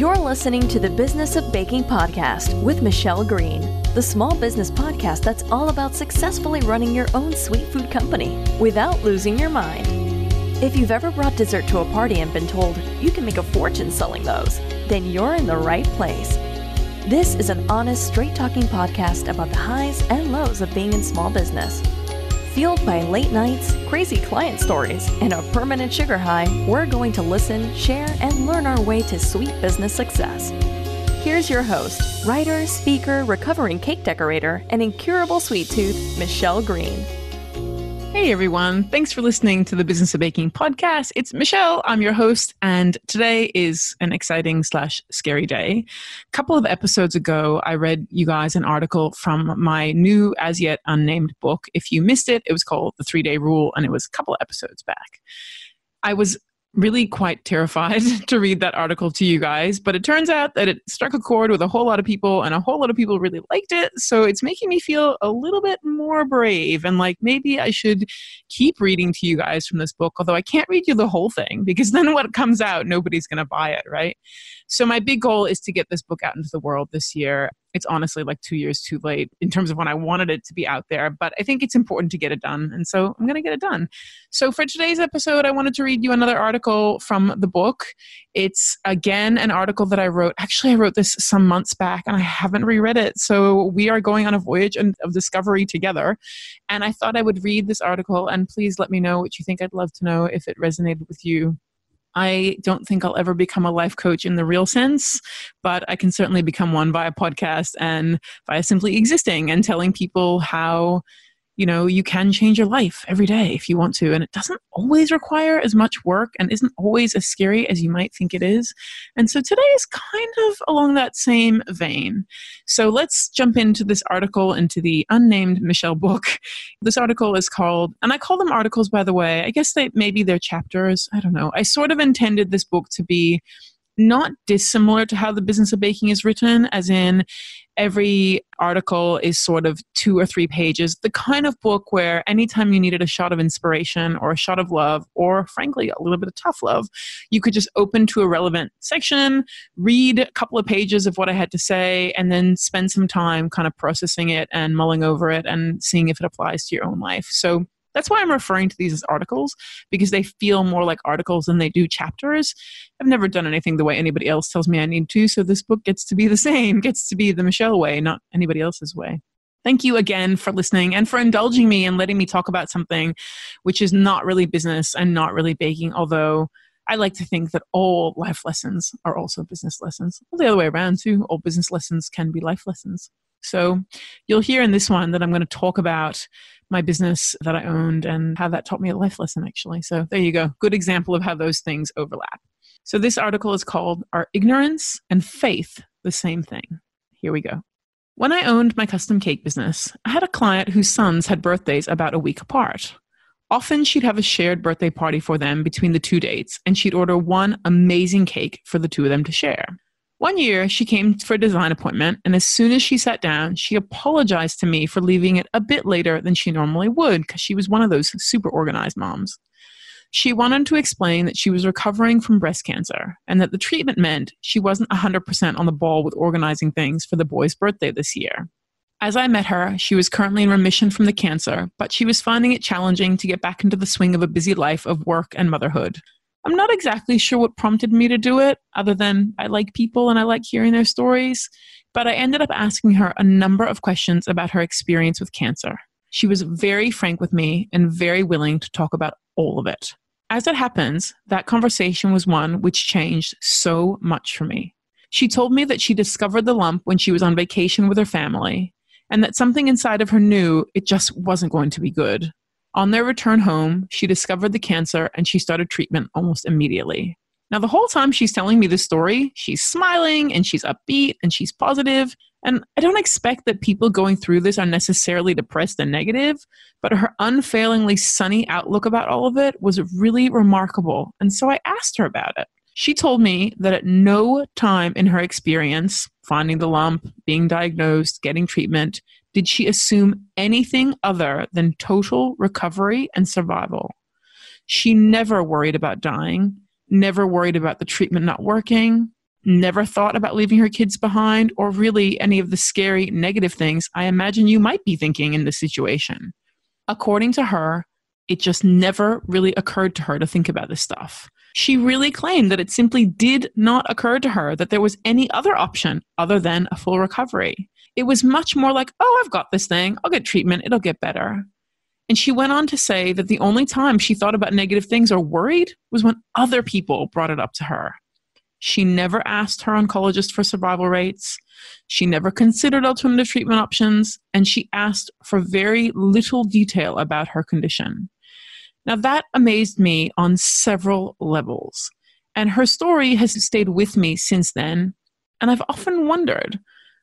You're listening to the Business of Baking podcast with Michelle Green, the small business podcast that's all about successfully running your own sweet food company without losing your mind. If you've ever brought dessert to a party and been told you can make a fortune selling those, then you're in the right place. This is an honest, straight talking podcast about the highs and lows of being in small business. Fueled by late nights, crazy client stories, and a permanent sugar high, we're going to listen, share, and learn our way to sweet business success. Here's your host, writer, speaker, recovering cake decorator, and incurable sweet tooth, Michelle Green. Hey everyone, thanks for listening to the Business of Baking podcast. It's Michelle, I'm your host, and today is an exciting slash scary day. A couple of episodes ago, I read you guys an article from my new, as yet unnamed book. If you missed it, it was called The Three Day Rule, and it was a couple episodes back. I was really quite terrified to read that article to you guys, but it turns out that it struck a chord with a whole lot of people and a whole lot of people really liked it. So it's making me feel a little bit more brave and like maybe I should keep reading to you guys from this book, although I can't read you the whole thing because then what comes out, nobody's going to buy it, right? So my big goal is to get this book out into the world this year it's honestly like two years too late in terms of when I wanted it to be out there. But I think it's important to get it done. And so I'm going to get it done. So for today's episode, I wanted to read you another article from the book. It's again an article that I wrote. Actually, I wrote this some months back and I haven't reread it. So we are going on a voyage and of discovery together. And I thought I would read this article and please let me know what you think. I'd love to know if it resonated with you. I don't think I'll ever become a life coach in the real sense, but I can certainly become one via podcast and via simply existing and telling people how you know you can change your life every day if you want to and it doesn't always require as much work and isn't always as scary as you might think it is. And so today is kind of along that same vein. So let's jump into this article into the unnamed michelle book. This article is called and i call them articles by the way i guess they maybe they're chapters i don't know. I sort of intended this book to be not dissimilar to how the business of baking is written, as in every article is sort of two or three pages. The kind of book where anytime you needed a shot of inspiration or a shot of love, or frankly, a little bit of tough love, you could just open to a relevant section, read a couple of pages of what I had to say, and then spend some time kind of processing it and mulling over it and seeing if it applies to your own life. So that's why I'm referring to these as articles because they feel more like articles than they do chapters. I've never done anything the way anybody else tells me I need to, so this book gets to be the same, gets to be the Michelle way, not anybody else's way. Thank you again for listening and for indulging me and letting me talk about something which is not really business and not really baking, although I like to think that all life lessons are also business lessons. Well, the other way around, too. All business lessons can be life lessons. So you'll hear in this one that I'm going to talk about my business that I owned and how that taught me a life lesson, actually. So there you go. Good example of how those things overlap. So this article is called Are Ignorance and Faith the Same Thing? Here we go. When I owned my custom cake business, I had a client whose sons had birthdays about a week apart. Often she'd have a shared birthday party for them between the two dates, and she'd order one amazing cake for the two of them to share. One year, she came for a design appointment, and as soon as she sat down, she apologized to me for leaving it a bit later than she normally would because she was one of those super organized moms. She wanted to explain that she was recovering from breast cancer and that the treatment meant she wasn't 100% on the ball with organizing things for the boy's birthday this year. As I met her, she was currently in remission from the cancer, but she was finding it challenging to get back into the swing of a busy life of work and motherhood. I'm not exactly sure what prompted me to do it, other than I like people and I like hearing their stories. But I ended up asking her a number of questions about her experience with cancer. She was very frank with me and very willing to talk about all of it. As it happens, that conversation was one which changed so much for me. She told me that she discovered the lump when she was on vacation with her family, and that something inside of her knew it just wasn't going to be good. On their return home, she discovered the cancer and she started treatment almost immediately. Now, the whole time she's telling me this story, she's smiling and she's upbeat and she's positive. And I don't expect that people going through this are necessarily depressed and negative, but her unfailingly sunny outlook about all of it was really remarkable. And so I asked her about it. She told me that at no time in her experience, finding the lump, being diagnosed, getting treatment, did she assume anything other than total recovery and survival. She never worried about dying, never worried about the treatment not working, never thought about leaving her kids behind, or really any of the scary negative things I imagine you might be thinking in this situation. According to her, it just never really occurred to her to think about this stuff. She really claimed that it simply did not occur to her that there was any other option other than a full recovery. It was much more like, oh, I've got this thing, I'll get treatment, it'll get better. And she went on to say that the only time she thought about negative things or worried was when other people brought it up to her. She never asked her oncologist for survival rates. She never considered alternative treatment options, and she asked for very little detail about her condition. Now, that amazed me on several levels, and her story has stayed with me since then. And I've often wondered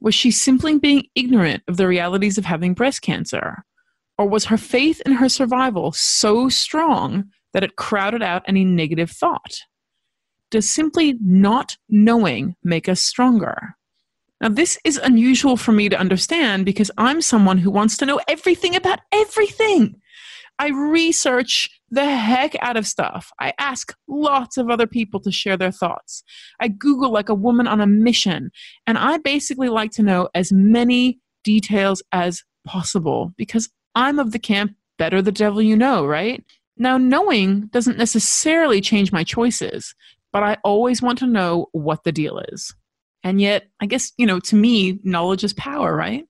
was she simply being ignorant of the realities of having breast cancer? Or was her faith in her survival so strong that it crowded out any negative thought? does simply not knowing make us stronger? Now, this is unusual for me to understand because I'm someone who wants to know everything about everything. I research the heck out of stuff. I ask lots of other people to share their thoughts. I Google like a woman on a mission, and I basically like to know as many details as possible because I'm of the camp better the devil you know, right? Now, knowing doesn't necessarily change my choices, but I always want to know what the deal is. And yet, I guess, you know, to me, knowledge is power, right?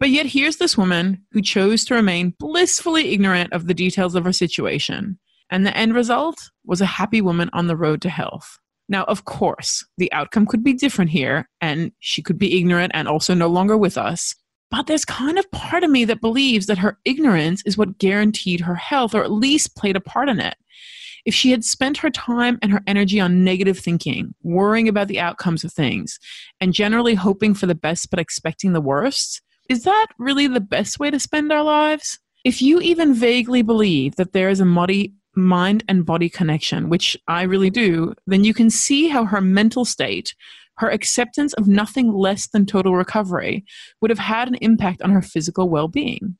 But yet, here's this woman who chose to remain blissfully ignorant of the details of her situation. And the end result was a happy woman on the road to health. Now, of course, the outcome could be different here, and she could be ignorant and also no longer with us. But there's kind of part of me that believes that her ignorance is what guaranteed her health, or at least played a part in it. If she had spent her time and her energy on negative thinking, worrying about the outcomes of things, and generally hoping for the best but expecting the worst, is that really the best way to spend our lives? If you even vaguely believe that there is a muddy mind and body connection, which I really do, then you can see how her mental state, her acceptance of nothing less than total recovery, would have had an impact on her physical well being.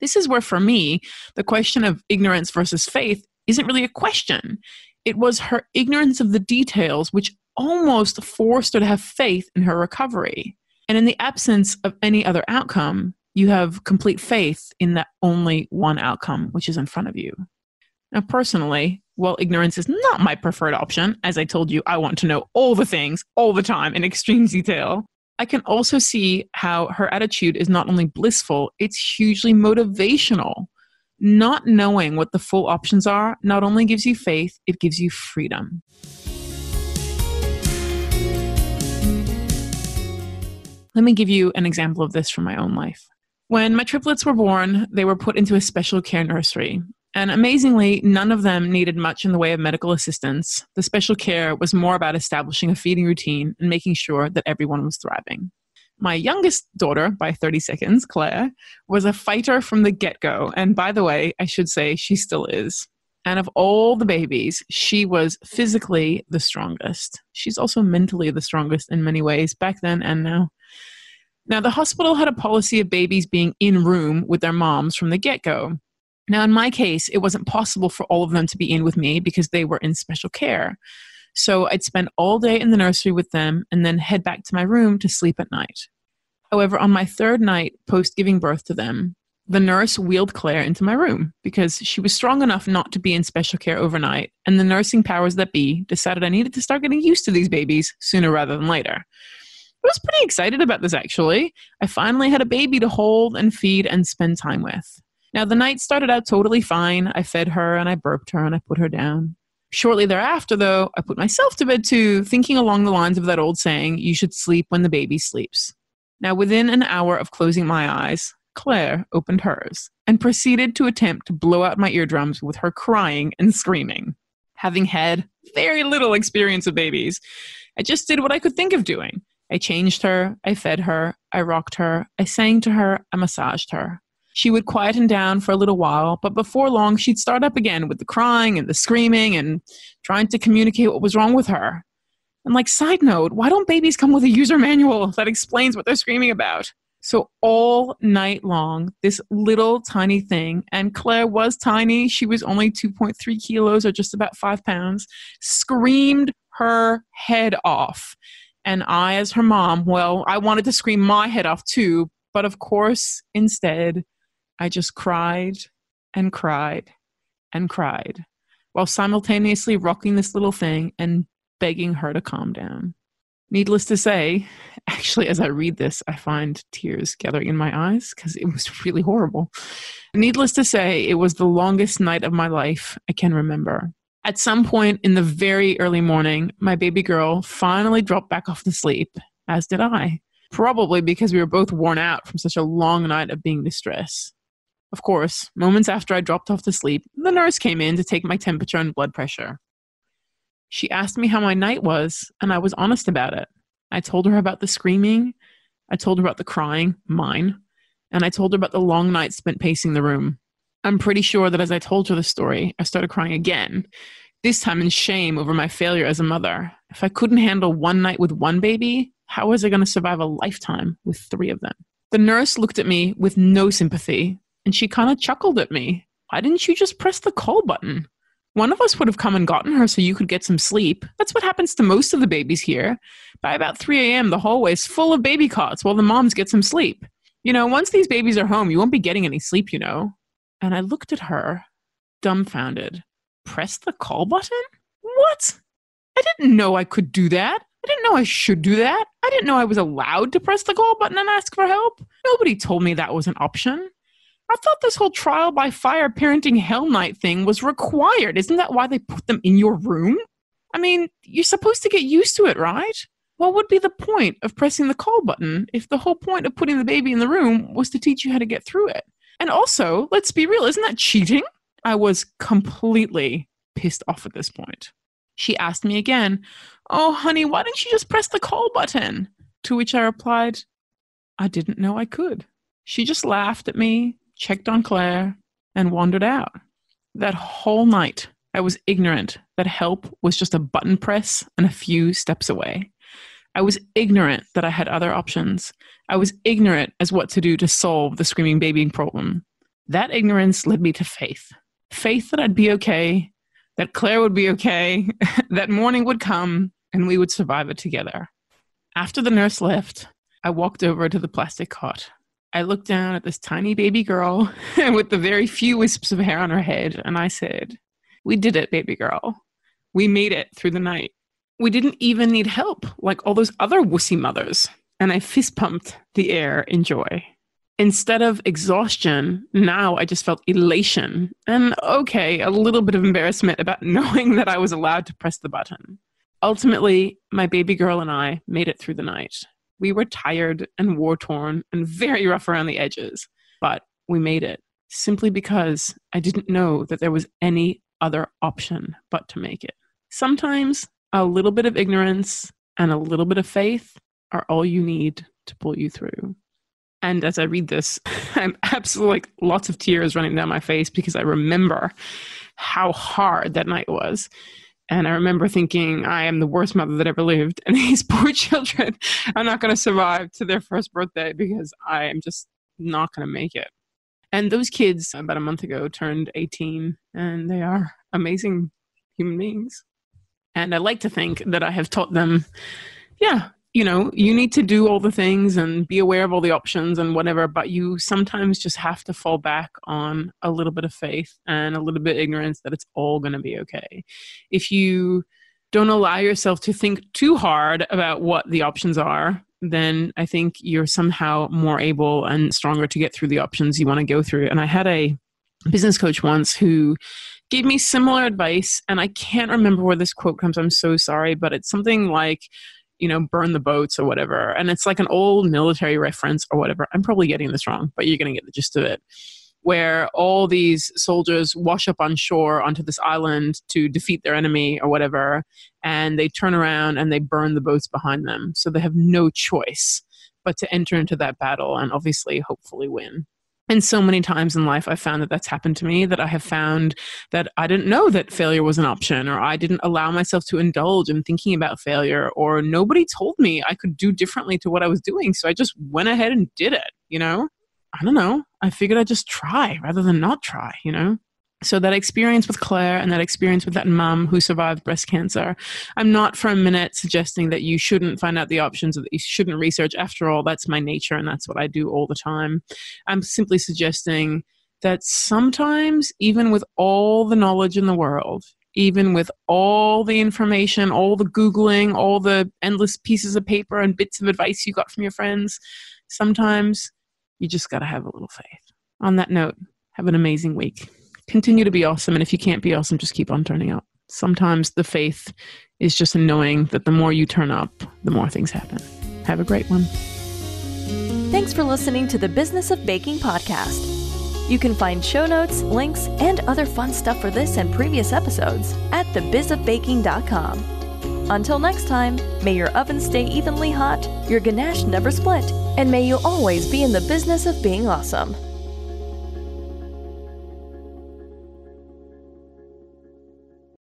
This is where, for me, the question of ignorance versus faith isn't really a question. It was her ignorance of the details which almost forced her to have faith in her recovery. And in the absence of any other outcome, you have complete faith in that only one outcome, which is in front of you. Now, personally, while ignorance is not my preferred option, as I told you, I want to know all the things all the time in extreme detail. I can also see how her attitude is not only blissful, it's hugely motivational not knowing what the full options are not only gives you faith, it gives you freedom. Let me give you an example of this from my own life. When my triplets were born, they were put into a special care nursery. And amazingly, none of them needed much in the way of medical assistance. The special care was more about establishing a feeding routine and making sure that everyone was thriving. My youngest daughter, by 30 seconds, Claire, was a fighter from the get go. And by the way, I should say she still is. And of all the babies, she was physically the strongest. She's also mentally the strongest in many ways, back then and now. Now, the hospital had a policy of babies being in room with their moms from the get go. Now, in my case, it wasn't possible for all of them to be in with me because they were in special care. So I'd spend all day in the nursery with them and then head back to my room to sleep at night. However, on my third night post giving birth to them, the nurse wheeled Claire into my room because she was strong enough not to be in special care overnight, and the nursing powers that be decided I needed to start getting used to these babies sooner rather than later. I was pretty excited about this actually. I finally had a baby to hold and feed and spend time with. Now, the night started out totally fine. I fed her and I burped her and I put her down. Shortly thereafter, though, I put myself to bed too, thinking along the lines of that old saying, you should sleep when the baby sleeps. Now, within an hour of closing my eyes, Claire opened hers and proceeded to attempt to blow out my eardrums with her crying and screaming. Having had very little experience with babies, I just did what I could think of doing. I changed her, I fed her, I rocked her, I sang to her, I massaged her. She would quieten down for a little while, but before long, she'd start up again with the crying and the screaming and trying to communicate what was wrong with her. And, like, side note, why don't babies come with a user manual that explains what they're screaming about? So, all night long, this little tiny thing, and Claire was tiny, she was only 2.3 kilos or just about five pounds, screamed her head off And I, as her mom, well, I wanted to scream my head off too, but of course, instead, I just cried and cried and cried while simultaneously rocking this little thing and begging her to calm down. Needless to say, actually, as I read this, I find tears gathering in my eyes because it was really horrible. Needless to say, it was the longest night of my life I can remember. At some point in the very early morning, my baby girl finally dropped back off to sleep, as did I, probably because we were both worn out from such a long night of being distressed. Of course, moments after I dropped off to sleep, the nurse came in to take my temperature and blood pressure. She asked me how my night was, and I was honest about it. I told her about the screaming, I told her about the crying, mine, and I told her about the long night spent pacing the room. I'm pretty sure that as I told her the story, I started crying again, this time in shame over my failure as a mother. If I couldn't handle one night with one baby, how was I going to survive a lifetime with three of them? The nurse looked at me with no sympathy, and she kind of chuckled at me. Why didn't you just press the call button? One of us would have come and gotten her so you could get some sleep. That's what happens to most of the babies here. By about 3 a.m., the hallway is full of baby cots while the moms get some sleep. You know, once these babies are home, you won't be getting any sleep, you know. And I looked at her, dumbfounded. Press the call button? What? I didn't know I could do that. I didn't know I should do that. I didn't know I was allowed to press the call button and ask for help. Nobody told me that was an option. I thought this whole trial by fire parenting hell night thing was required. Isn't that why they put them in your room? I mean, you're supposed to get used to it, right? What would be the point of pressing the call button if the whole point of putting the baby in the room was to teach you how to get through it? And also, let's be real, isn't that cheating? I was completely pissed off at this point. She asked me again, Oh, honey, why didn't you just press the call button? To which I replied, I didn't know I could. She just laughed at me, checked on Claire, and wandered out. That whole night, I was ignorant that help was just a button press and a few steps away. I was ignorant that I had other options. I was ignorant as what to do to solve the screaming baby problem. That ignorance led me to faith. Faith that I'd be okay, that Claire would be okay, that morning would come, and we would survive it together. After the nurse left, I walked over to the plastic cot. I looked down at this tiny baby girl with the very few wisps of hair on her head, and I said, We did it, baby girl. We made it through the night we didn't even need help like all those other wussy mothers. And I fist pumped the air in joy. Instead of exhaustion, now I just felt elation and, okay, a little bit of embarrassment about knowing that I was allowed to press the button. Ultimately, my baby girl and I made it through the night. We were tired and war torn and very rough around the edges, but we made it simply because I didn't know that there was any other option but to make it. Sometimes a little bit of ignorance and a little bit of faith are all you need to pull you through. And as I read this, I'm absolutely like lots of tears running down my face because I remember how hard that night was. And I remember thinking, I am the worst mother that ever lived. And these poor children are not going to survive to their first birthday because I am just not going to make it. And those kids, about a month ago, turned 18 and they are amazing human beings. And I like to think that I have taught them, yeah, you know, you need to do all the things and be aware of all the options and whatever, but you sometimes just have to fall back on a little bit of faith and a little bit of ignorance that it's all going to be okay. If you don't allow yourself to think too hard about what the options are, then I think you're somehow more able and stronger to get through the options you want to go through. And I had a business coach once who gave me similar advice and i can't remember where this quote comes i'm so sorry but it's something like you know burn the boats or whatever and it's like an old military reference or whatever. I'm probably getting this wrong but you're going to get the gist of it. Where all these soldiers wash up on shore onto this island to defeat their enemy or whatever and they turn around and they burn the boats behind them. So they have no choice but to enter into that battle and obviously hopefully win and so many times in life, I've found that that's happened to me, that I have found that I didn't know that failure was an option, or I didn't allow myself to indulge in thinking about failure, or nobody told me I could do differently to what I was doing. So I just went ahead and did it, you know? I don't know. I figured I'd just try rather than not try, you know? So that experience with Claire and that experience with that mum who survived breast cancer, I'm not for a minute suggesting that you shouldn't find out the options or that you shouldn't research. After all, that's my nature and that's what I do all the time. I'm simply suggesting that sometimes, even with all the knowledge in the world, even with all the information, all the Googling, all the endless pieces of paper and bits of advice you got from your friends, sometimes you just got to have a little faith. On that note, have an amazing week continue to be awesome. And if you can't be awesome, just keep on turning up. Sometimes the faith is just in knowing that the more you turn up, the more things happen. Have a great one. Thanks for listening to the Business of Baking podcast. You can find show notes, links, and other fun stuff for this and previous episodes at thebizofbaking.com. Until next time, may your oven stay evenly hot, your ganache never split, and may you always be in the business of being awesome.